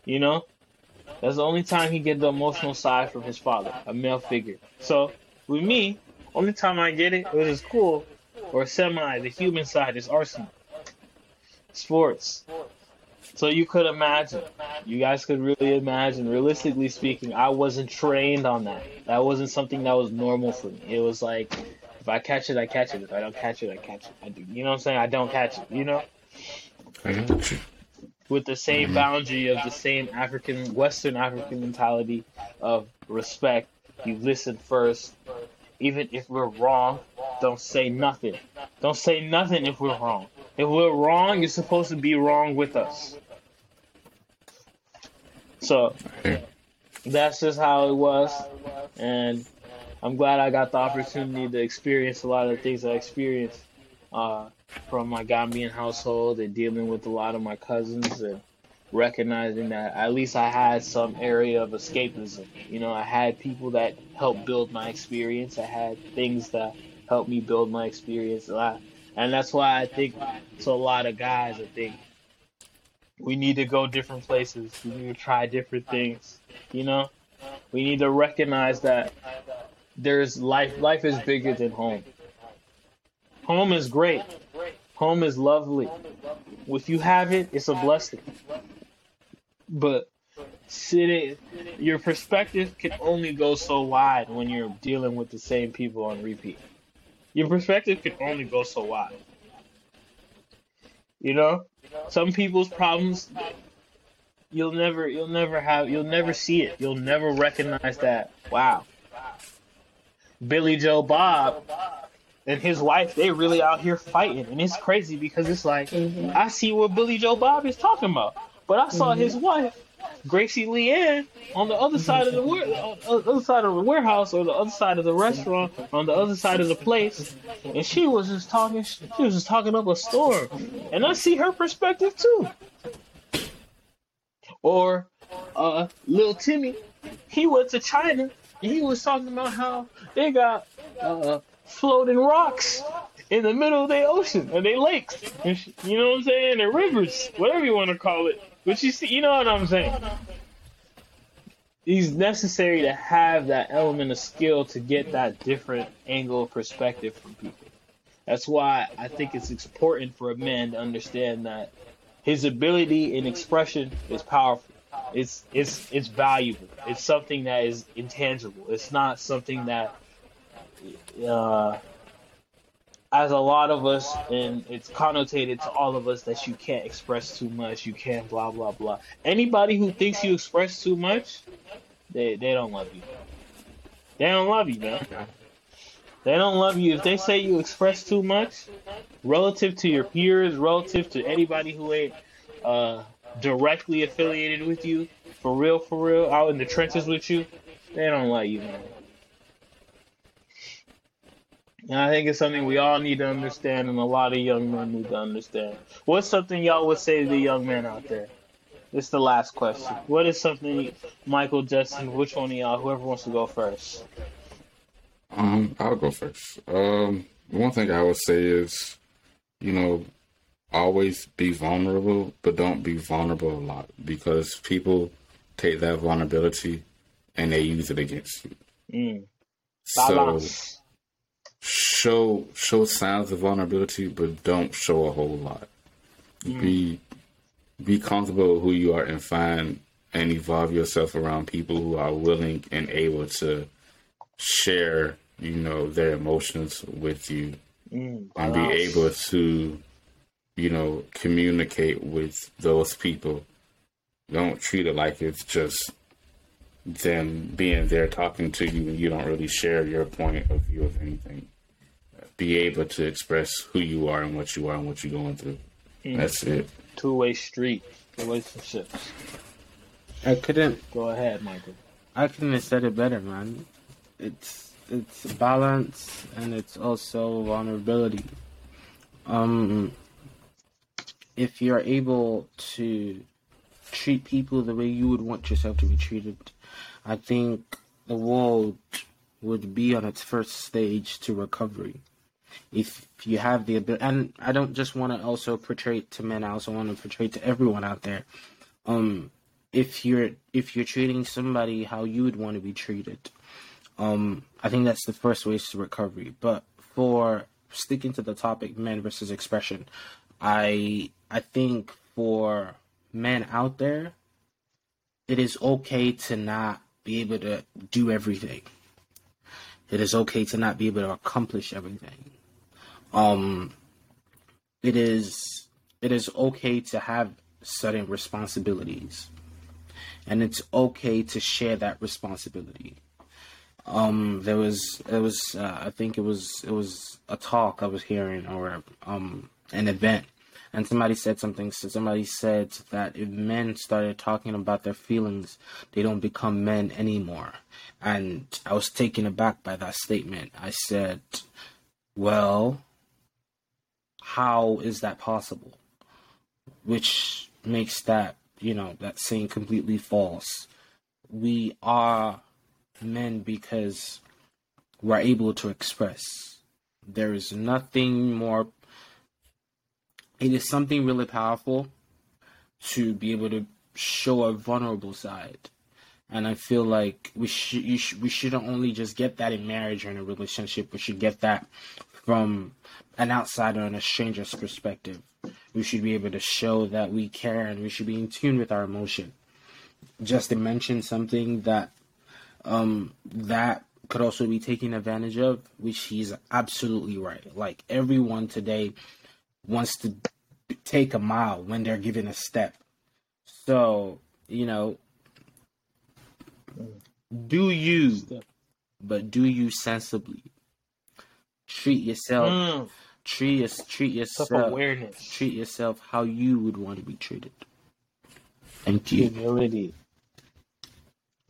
You know, that's the only time he get the emotional side from his father, a male figure. So with me, only time I get it was school or semi. The human side is Arsenal, sports. So you could imagine, you guys could really imagine. Realistically speaking, I wasn't trained on that. That wasn't something that was normal for me. It was like, if I catch it, I catch it. If I don't catch it, I catch it. I do. You know what I'm saying? I don't catch it. You know, I got you. with the same mm-hmm. boundary of the same African, Western African mentality of respect. You listen first, even if we're wrong. Don't say nothing. Don't say nothing if we're wrong. If we're wrong, you're supposed to be wrong with us. So that's just how it was, and I'm glad I got the opportunity to experience a lot of the things I experienced uh, from my Gambian household and dealing with a lot of my cousins and recognizing that at least I had some area of escapism. You know, I had people that helped build my experience. I had things that helped me build my experience a lot. And that's why I think to a lot of guys, I think we need to go different places. We need to try different things. You know, we need to recognize that there's life. Life is bigger than home. Home is great. Home is lovely. If you have it, it's a blessing. But sitting, your perspective can only go so wide when you're dealing with the same people on repeat. Your perspective can only go so wide. You know, some people's problems you'll never you'll never have you'll never see it. You'll never recognize that. Wow. Billy Joe Bob and his wife, they really out here fighting. And it's crazy because it's like mm-hmm. I see what Billy Joe Bob is talking about. But I saw mm-hmm. his wife, Gracie Leanne, on the other side of the the other side of the warehouse or the other side of the restaurant, on the other side of the place, and she was just talking. She was just talking up a storm, and I see her perspective too. Or uh, little Timmy, he went to China and he was talking about how they got uh, floating rocks in the middle of the ocean and they lakes, and you know what I'm saying, and rivers, whatever you want to call it. But you see, you know what I'm saying. It's necessary to have that element of skill to get that different angle of perspective from people. That's why I think it's important for a man to understand that his ability in expression is powerful. It's it's it's valuable. It's something that is intangible. It's not something that uh, as a lot of us, and it's connotated to all of us that you can't express too much, you can't blah blah blah. Anybody who thinks you express too much, they they don't love you. They don't love you, man. They don't love you if they say you express too much, relative to your peers, relative to anybody who ain't uh, directly affiliated with you, for real, for real, out in the trenches with you. They don't like you, man. And I think it's something we all need to understand, and a lot of young men need to understand. What's something y'all would say to the young men out there? This is the last question. What is something, Michael, Justin, which one of y'all, whoever wants to go first? Um, I'll go first. Um, one thing I would say is, you know, always be vulnerable, but don't be vulnerable a lot because people take that vulnerability and they use it against you. Mm. So Balance. Show show signs of vulnerability, but don't show a whole lot. Be be comfortable with who you are and find and evolve yourself around people who are willing and able to share, you know, their emotions with you Mm. and be able to, you know, communicate with those people. Don't treat it like it's just them being there talking to you and you don't really share your point of view of anything. Be able to express who you are and what you are and what you're going through. Mm. That's it. Two way street relationships. I couldn't Go ahead, Michael. I couldn't have said it better, man. It's it's balance and it's also vulnerability. Um, if you're able to treat people the way you would want yourself to be treated, I think the world would be on its first stage to recovery. If you have the ability, and I don't just want to also portray to men, I also want to portray to everyone out there. Um, if you're if you're treating somebody how you would want to be treated, um, I think that's the first way to recovery. But for sticking to the topic, men versus expression, I I think for men out there, it is okay to not be able to do everything. It is okay to not be able to accomplish everything. Um, it is it is okay to have certain responsibilities and it's okay to share that responsibility. Um, there was, it was, uh, I think it was, it was a talk I was hearing or um an event, and somebody said something. So somebody said that if men started talking about their feelings, they don't become men anymore. And I was taken aback by that statement. I said, "Well, how is that possible?" Which makes that you know that saying completely false. We are men because we're able to express. There is nothing more. It is something really powerful to be able to show a vulnerable side, and I feel like we should sh- we shouldn't only just get that in marriage or in a relationship. We should get that from an outsider and a stranger's perspective. We should be able to show that we care and we should be in tune with our emotion. Justin mentioned something that um, that could also be taken advantage of, which he's absolutely right. Like everyone today wants to take a mile when they're given a step. So, you know, do you, but do you sensibly. Treat yourself. Mm. Treat, your- treat yourself. awareness. Treat yourself how you would want to be treated. Thank you. Humility.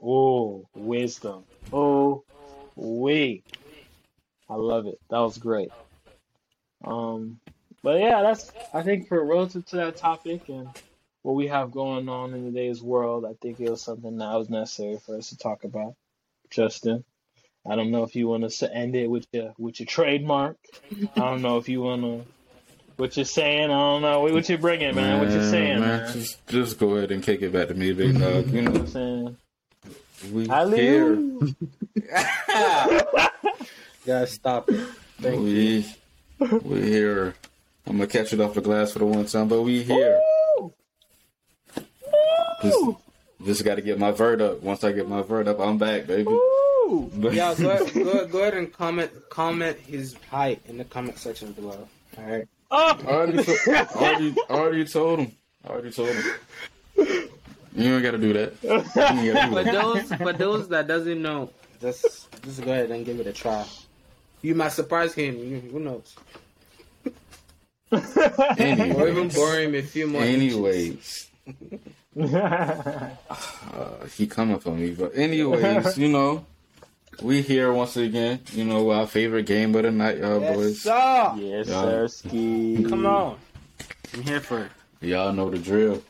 Oh, wisdom. Oh, wait. I love it. That was great. Um, but yeah, that's I think for relative to that topic and what we have going on in today's world, I think it was something that was necessary for us to talk about. Justin, I don't know if you want to end it with your with your trademark. I don't know if you want to. What you're saying, I don't know. What, what you bringing, man? What you saying, man? Just, just go ahead and kick it back to me, big dog. You You know what I'm saying? we here. Hallelujah. Yeah, stop it. Thank you. We we here. I'm gonna catch it off the glass for the one time, but we here. Woo! Just, just got to get my vert up. Once I get my vert up, I'm back, baby. Woo! Yeah, go ahead, go, go ahead and comment comment his height in the comment section below. All right. Oh! I already, to- already, already told him. I already told him. You ain't got to do that. You gotta do For that. those for those that doesn't know, just just go ahead and give it a try. You might surprise him. You- Who knows? Anyway. Or even bore him a few more. Anyways, uh, he coming for me. But anyways, you know, we here once again. You know, our favorite game of the night, y'all Yes, boys. sir. yes, Yeah. sir. Ski. Come on. I'm here for it. Y'all know the drill.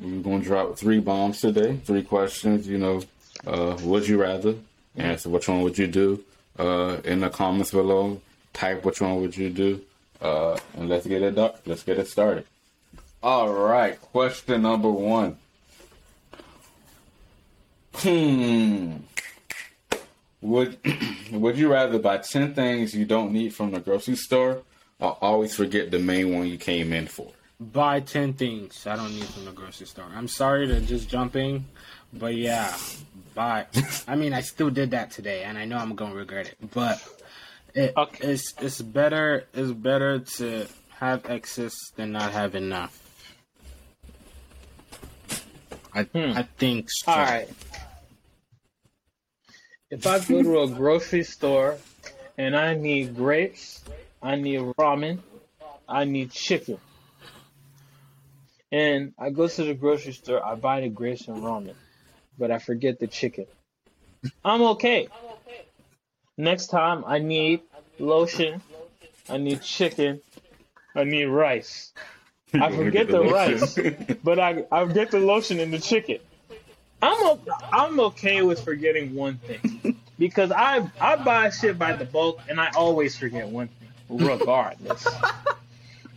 We're gonna drop three bombs today. Three questions. You know, uh, would you rather answer? Which one would you do? Uh, in the comments below, type which one would you do, uh, and let's get it done. Let's get it started. All right. Question number one. Hmm. Would Would you rather buy ten things you don't need from the grocery store, or always forget the main one you came in for? Buy 10 things I don't need from the grocery store. I'm sorry to just jump in, but yeah, buy. I mean, I still did that today, and I know I'm going to regret it, but it, Okay. it's, it's better it's better to have excess than not have enough. I, Hmm. I think so. All right. If I go to a grocery store and I need grapes, I need ramen, I need chicken, and I go to the grocery store, I buy the grapes and ramen, but I forget the chicken, I'm okay. Next time I need lotion, I need chicken, I need rice. I forget the rice, but I I get the lotion and the chicken. I'm o- I'm okay with forgetting one thing because I I buy shit by the bulk and I always forget one thing regardless.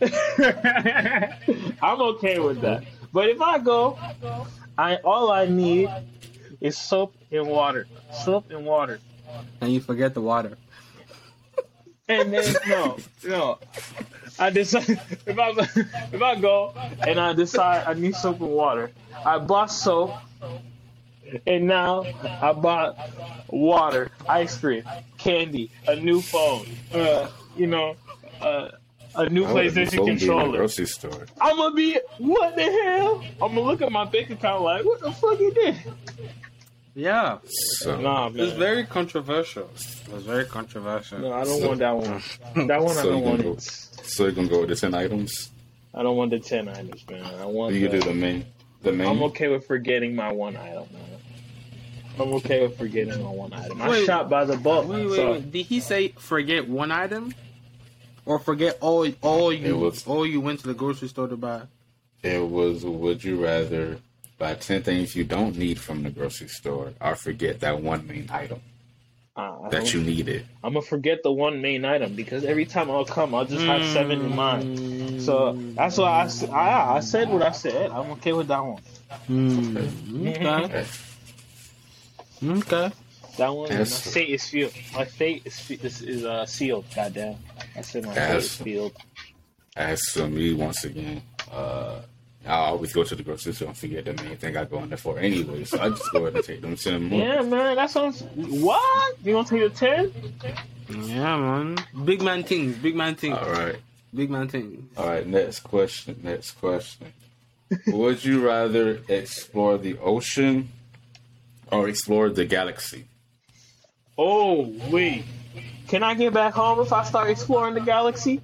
I'm okay with that. But if I go, I all I need is soap and water. Soap and water. And you forget the water. And then no, no. I decide if I if I go and I decide I need soap and water, I bought soap, and now I bought water, ice cream, candy, a new phone, uh, you know, uh, a new I would've PlayStation so be in the controller. grocery store. I'm gonna be what the hell? I'm gonna look at my bank account like what the fuck you did? Yeah. So Nah, It's very controversial. It's very controversial. No, I don't want that one. That one I So don't you want gonna it. so you're gonna go with the ten items. I don't want the ten items, man. I want. You the, do the main, the main. I'm okay with forgetting my one item. I'm okay with forgetting my one item. I Wait. shop by the bulk. Wait, wait, so wait. Did he say forget one item, or forget all all you was- all you went to the grocery store to buy? It was. Would you rather buy ten things you don't need from the grocery store, or forget that one main item uh, that you needed? I'm gonna forget the one main item because every time I'll come, I'll just have seven in mind. So that's why I, s- I, I said what I said. I'm okay with that one. Hmm. Okay. Okay. Okay. That one, my fate is sealed. My fate is fe- is, is uh, sealed. Goddamn, I said my fate is sealed. As for me, once again, uh, I always go to the grocery store and forget the main thing I go in there for anyway. So I just go ahead and take them ten more. Yeah, man, that's what. I'm, what? You want to take the ten? Yeah, man. Big man things. Big man things. All right. Big man things. All right, next question. Next question. Would you rather explore the ocean or explore the galaxy? Oh wait, can I get back home if I start exploring the galaxy?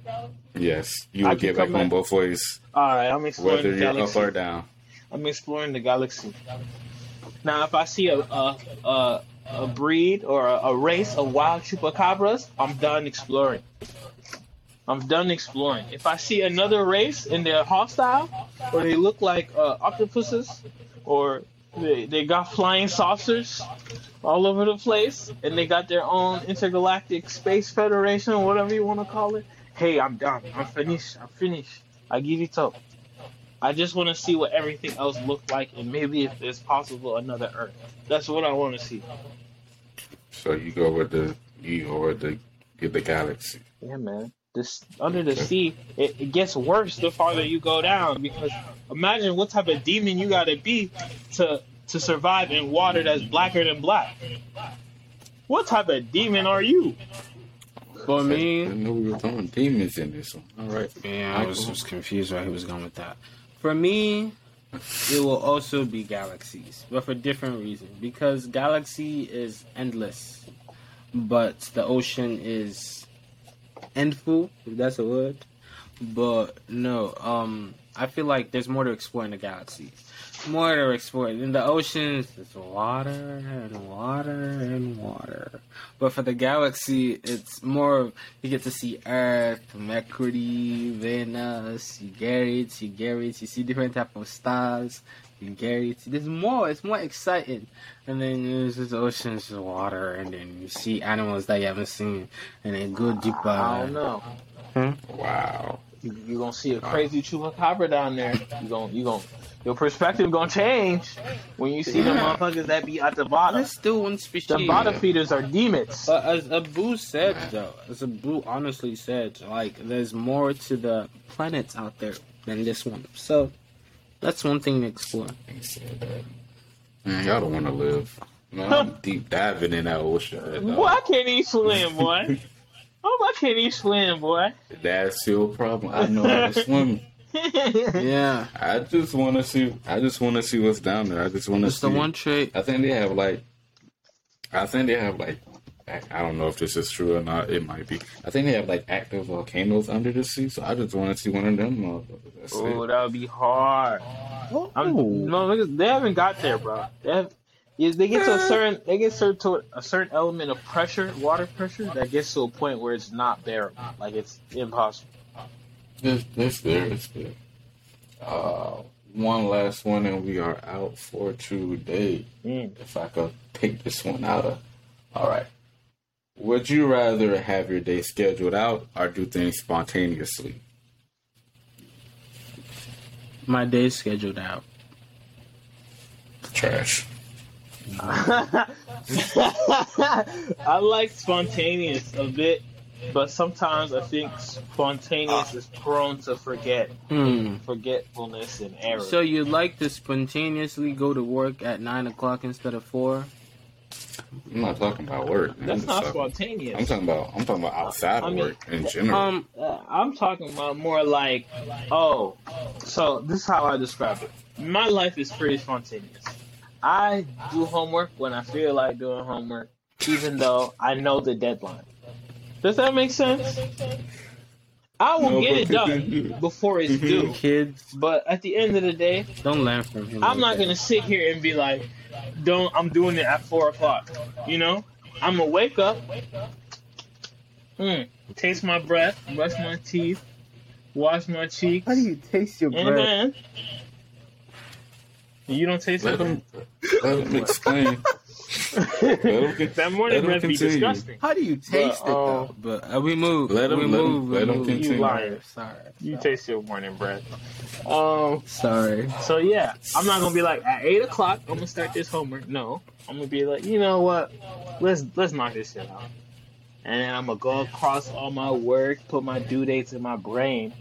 Yes, you will get back home both ways, All right, I'm exploring whether the you're up galaxy. or down. I'm exploring the galaxy. Now, if I see a a a, a breed or a, a race of wild chupacabras, I'm done exploring. I'm done exploring. If I see another race and they're hostile, or they look like uh, octopuses, or they, they got flying saucers all over the place, and they got their own intergalactic space federation, whatever you want to call it. Hey, I'm done. I'm finished. I'm finished. I give it up. I just want to see what everything else looked like, and maybe if it's possible another Earth. That's what I want to see. So you go with the you go with the get the galaxy. Yeah, man. This under the sea, it, it gets worse the farther you go down. Because imagine what type of demon you got to be to to survive in water that's blacker than black. What type of demon are you? For I me, didn't know we were throwing demons in this one. All right. yeah, I was just confused where he was going with that. For me, it will also be galaxies, but for different reasons. Because galaxy is endless. but the ocean is endful, if that's a word. But no, um, I feel like there's more to explore in the galaxy. More to explore. In the oceans, there's water and water and water. But for the galaxy, it's more of you get to see Earth, Mercury, Venus, you get it, you get it, you see different type of stars, you get it. There's more, it's more exciting. And then there's just oceans, just water, and then you see animals that you haven't seen, and then go deeper. I don't know. Hmm? Wow. You, you gonna see a crazy chupacabra down there. You gonna you gonna your perspective gonna change when you see the motherfuckers that be at the bottom. That's still one species. The bottom feeders are demons. But as Abu said, though, as Abu honestly said, like there's more to the planets out there than this one. So that's one thing to explore. Man, y'all don't want to live. Man, I'm deep diving in that ocean. right now. Boy, I can't even swim, boy. Oh, I can't even swim, boy. That's your problem. I know how to swim. Yeah, I just want to see. I just want to see what's down there. I just want to it's see. the one trait. I think they have like. I think they have like. I don't know if this is true or not. It might be. I think they have like active volcanoes under the sea. So I just want to see one of them. oh, that would be hard. I'm, oh. no, they haven't got there, bro. They have, is they get to a certain, they get certain to a certain element of pressure, water pressure, that gets to a point where it's not bearable, like it's impossible. It's, it's there. It's there. Uh, one last one, and we are out for today. Mm. If I could pick this one out of. All right. Would you rather have your day scheduled out or do things spontaneously? My day's scheduled out. Trash. I like spontaneous a bit, but sometimes I think spontaneous is prone to forget, Hmm. forgetfulness and error. So you'd like to spontaneously go to work at nine o'clock instead of four? I'm not talking about work. man. That's I'm not just talking- spontaneous. I'm talking about. I'm talking about outside I of mean, work in general. Um, Uh, I'm talking about more like, oh, so this is how I describe it. My life is pretty spontaneous. I do homework when I feel like doing homework, even though I know the deadline. Does that make sense? I will No, get it done before it's due. kids, But at the end of the day, don't learn from him. I'm like not that. gonna sit here and be like, "Don't." I'm doing it at four o'clock. You know, I'm gonna wake up, mm, taste my breath, brush my teeth, wash my cheeks, How do you taste your and breath? then you don't taste let it. him. Let him explain. Let him con- That let morning him breath be disgusting. How do you taste But, it though? um, But uh, we move. Let him- we let him- move. we let him continue. You liar. Sorry. You sorry. taste your morning breath. Um. Sorry. So yeah, I'm not gonna be like at eight o'clock. I'm gonna start this homework. No, I'm gonna be like, you know what? Let's let's knock this shit out. And then I'm gonna go across all my work, put my due dates in my brain,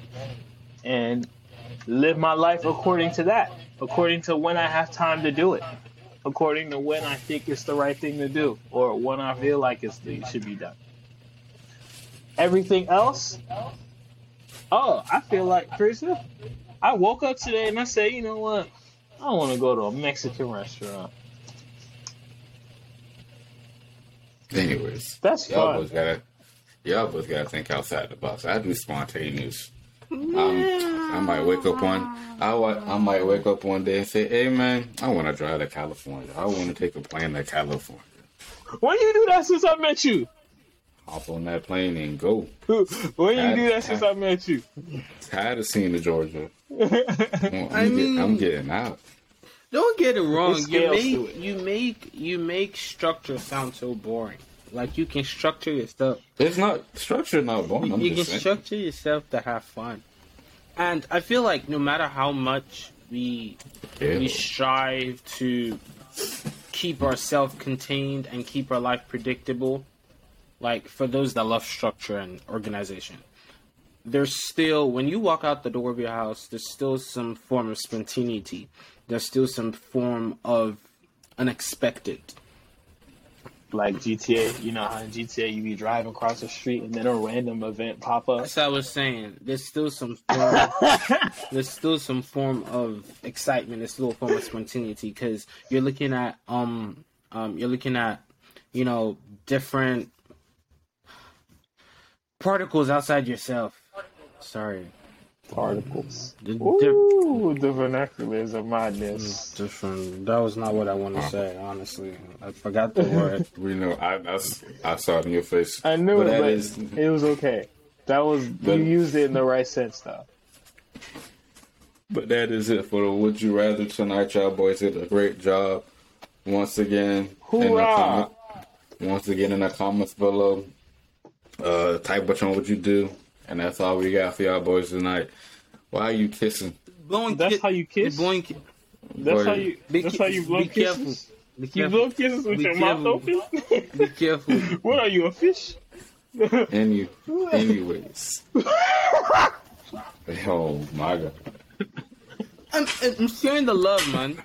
and live my life according to that. According to when I have time to do it. According to when I think it's the right thing to do, or when I feel like it's it should be done. Everything else, oh, I feel like simple. I woke up today and I said, you know what? I want to go to a Mexican restaurant. Anyways, That's y'all fun. both gotta. Y'all both gotta think outside the box. I do spontaneous. Um, I might wake up one. I, I might wake up one day and say, "Hey man, I want to drive to California. I want to take a plane to California. When you do that since I met you? Hop on that plane and go." When you do that since I met you? Tired of seeing the Georgia. I'm, I get- mean- I'm getting out. Don't get it wrong. You make it. you make you make structure sound so boring. Like you can structure your stuff. It's not structure, not boring. I'm you can saying. structure yourself to have fun. And I feel like no matter how much we Yeah. we strive to keep ourselves contained and keep our life predictable, like for those that love structure and organization, there's still when you walk out the door of your house, there's still some form of spontaneity. There's still some form of unexpected. Like GTA, you know how in GTA you be driving across the street and then a random event pop up. That's what I was saying. There's still some form, there's still some form of excitement. There's still a form of spontaneity because you're looking at um um you're looking at you know different particles outside yourself. Sorry. Particles. The di- Ooh, the vernacular is a madness. different. That was not what I want to say. Honestly, I forgot the word. We know. I saw it in your face. I knew But it, but is- it was okay. That was But- you used it in the right sense, though. But that is it for the Would You Rather tonight. Y'all boys did a great job. Once again, in the Hoorah! once again in the comments below, uh, type which one would you do, and that's all we got for y'all boys tonight. Why are you kissing? Blowing That's ki- how you kiss? Blowing ki- That's Boy, how you. be That's ca- how you blow be careful. kisses. Be You careful. blow kisses with Be your mouth careful. open. Be careful. what are you, a fish? Any, anyways. oh my god. I'm, I'm sharing the love, man.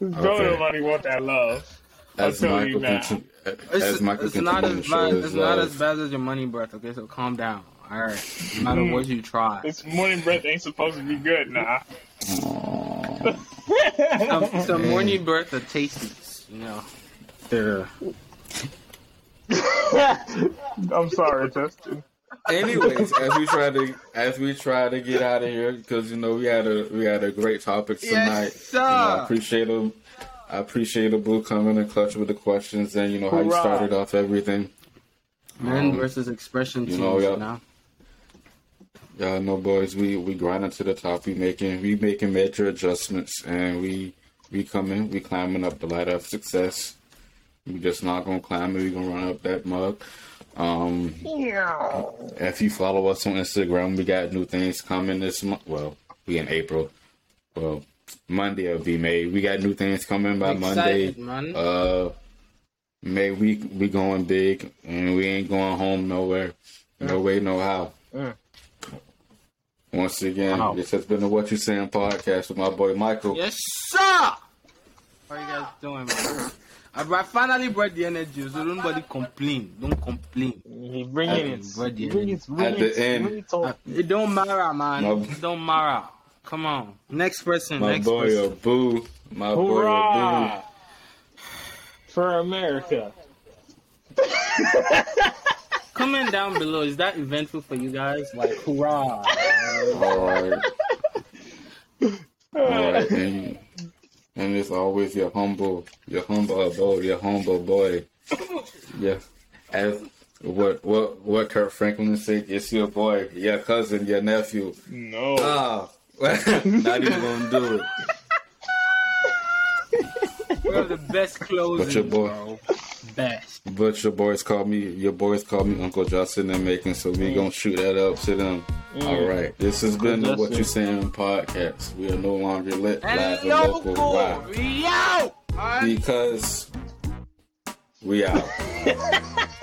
Don't Okay. nobody want that love. I'll As Michael, now. continu- It's, as Michael it's not as bad. his It's not as bad as your money breath. Okay, so calm down. All right. No matter mm. what you try. This morning breath ain't supposed to be good, nah. It's a morning breath of tasties. You know. They're I'm sorry, Justin. Anyways, as we try to as we try to get out of here, because you know we had a we had a great topic tonight. Yes, You know, I sir. appreciate him. I appreciate the blue coming in clutch with the questions and you know how you started off everything. men Um, versus expression you teams. know, yeah. You know. Y'all boys, we we grinding to the top. We making we making major adjustments, and we we coming, we climbing up the ladder of success. We just not gonna climb it. We gonna run up that mug. Um, if you follow us on Instagram, we got new things coming this month. Well, we in April. Well, Monday will be May. We got new things coming by Monday. Man. Uh, May we we going big, and we ain't going home nowhere. No way, no how. Mm. Once again, Wow. this has been the What You Saying podcast with my boy Michael. Yes, sir. How are you guys doing, man? I I finally brought the energy, so nobody complain. Don't complain. He bringing it. But He bring it. Bring At the end- it. It don't matter, man. My- It don't matter. Come on. Next person. My next boy person. Abu. My boy Hoorah! For America. Comment down below. Is that eventful for you guys? Like, hurrah. All right. All right. And, and it's always your humble, your humble abode, your humble boy. Yeah. As what what what Kurt Franklin said, it's your boy, your cousin, your nephew. No. Ah, not even gonna do it. We have the best clothes. But your boy- bro. Best. But your boys called me, your boys called me Uncle Justin and making, so we gonna mm. shoot that up to them. Mm. All right, this has been the What You Saying podcast. We are no longer lit live And and local. Why? local. Yo! Because we out.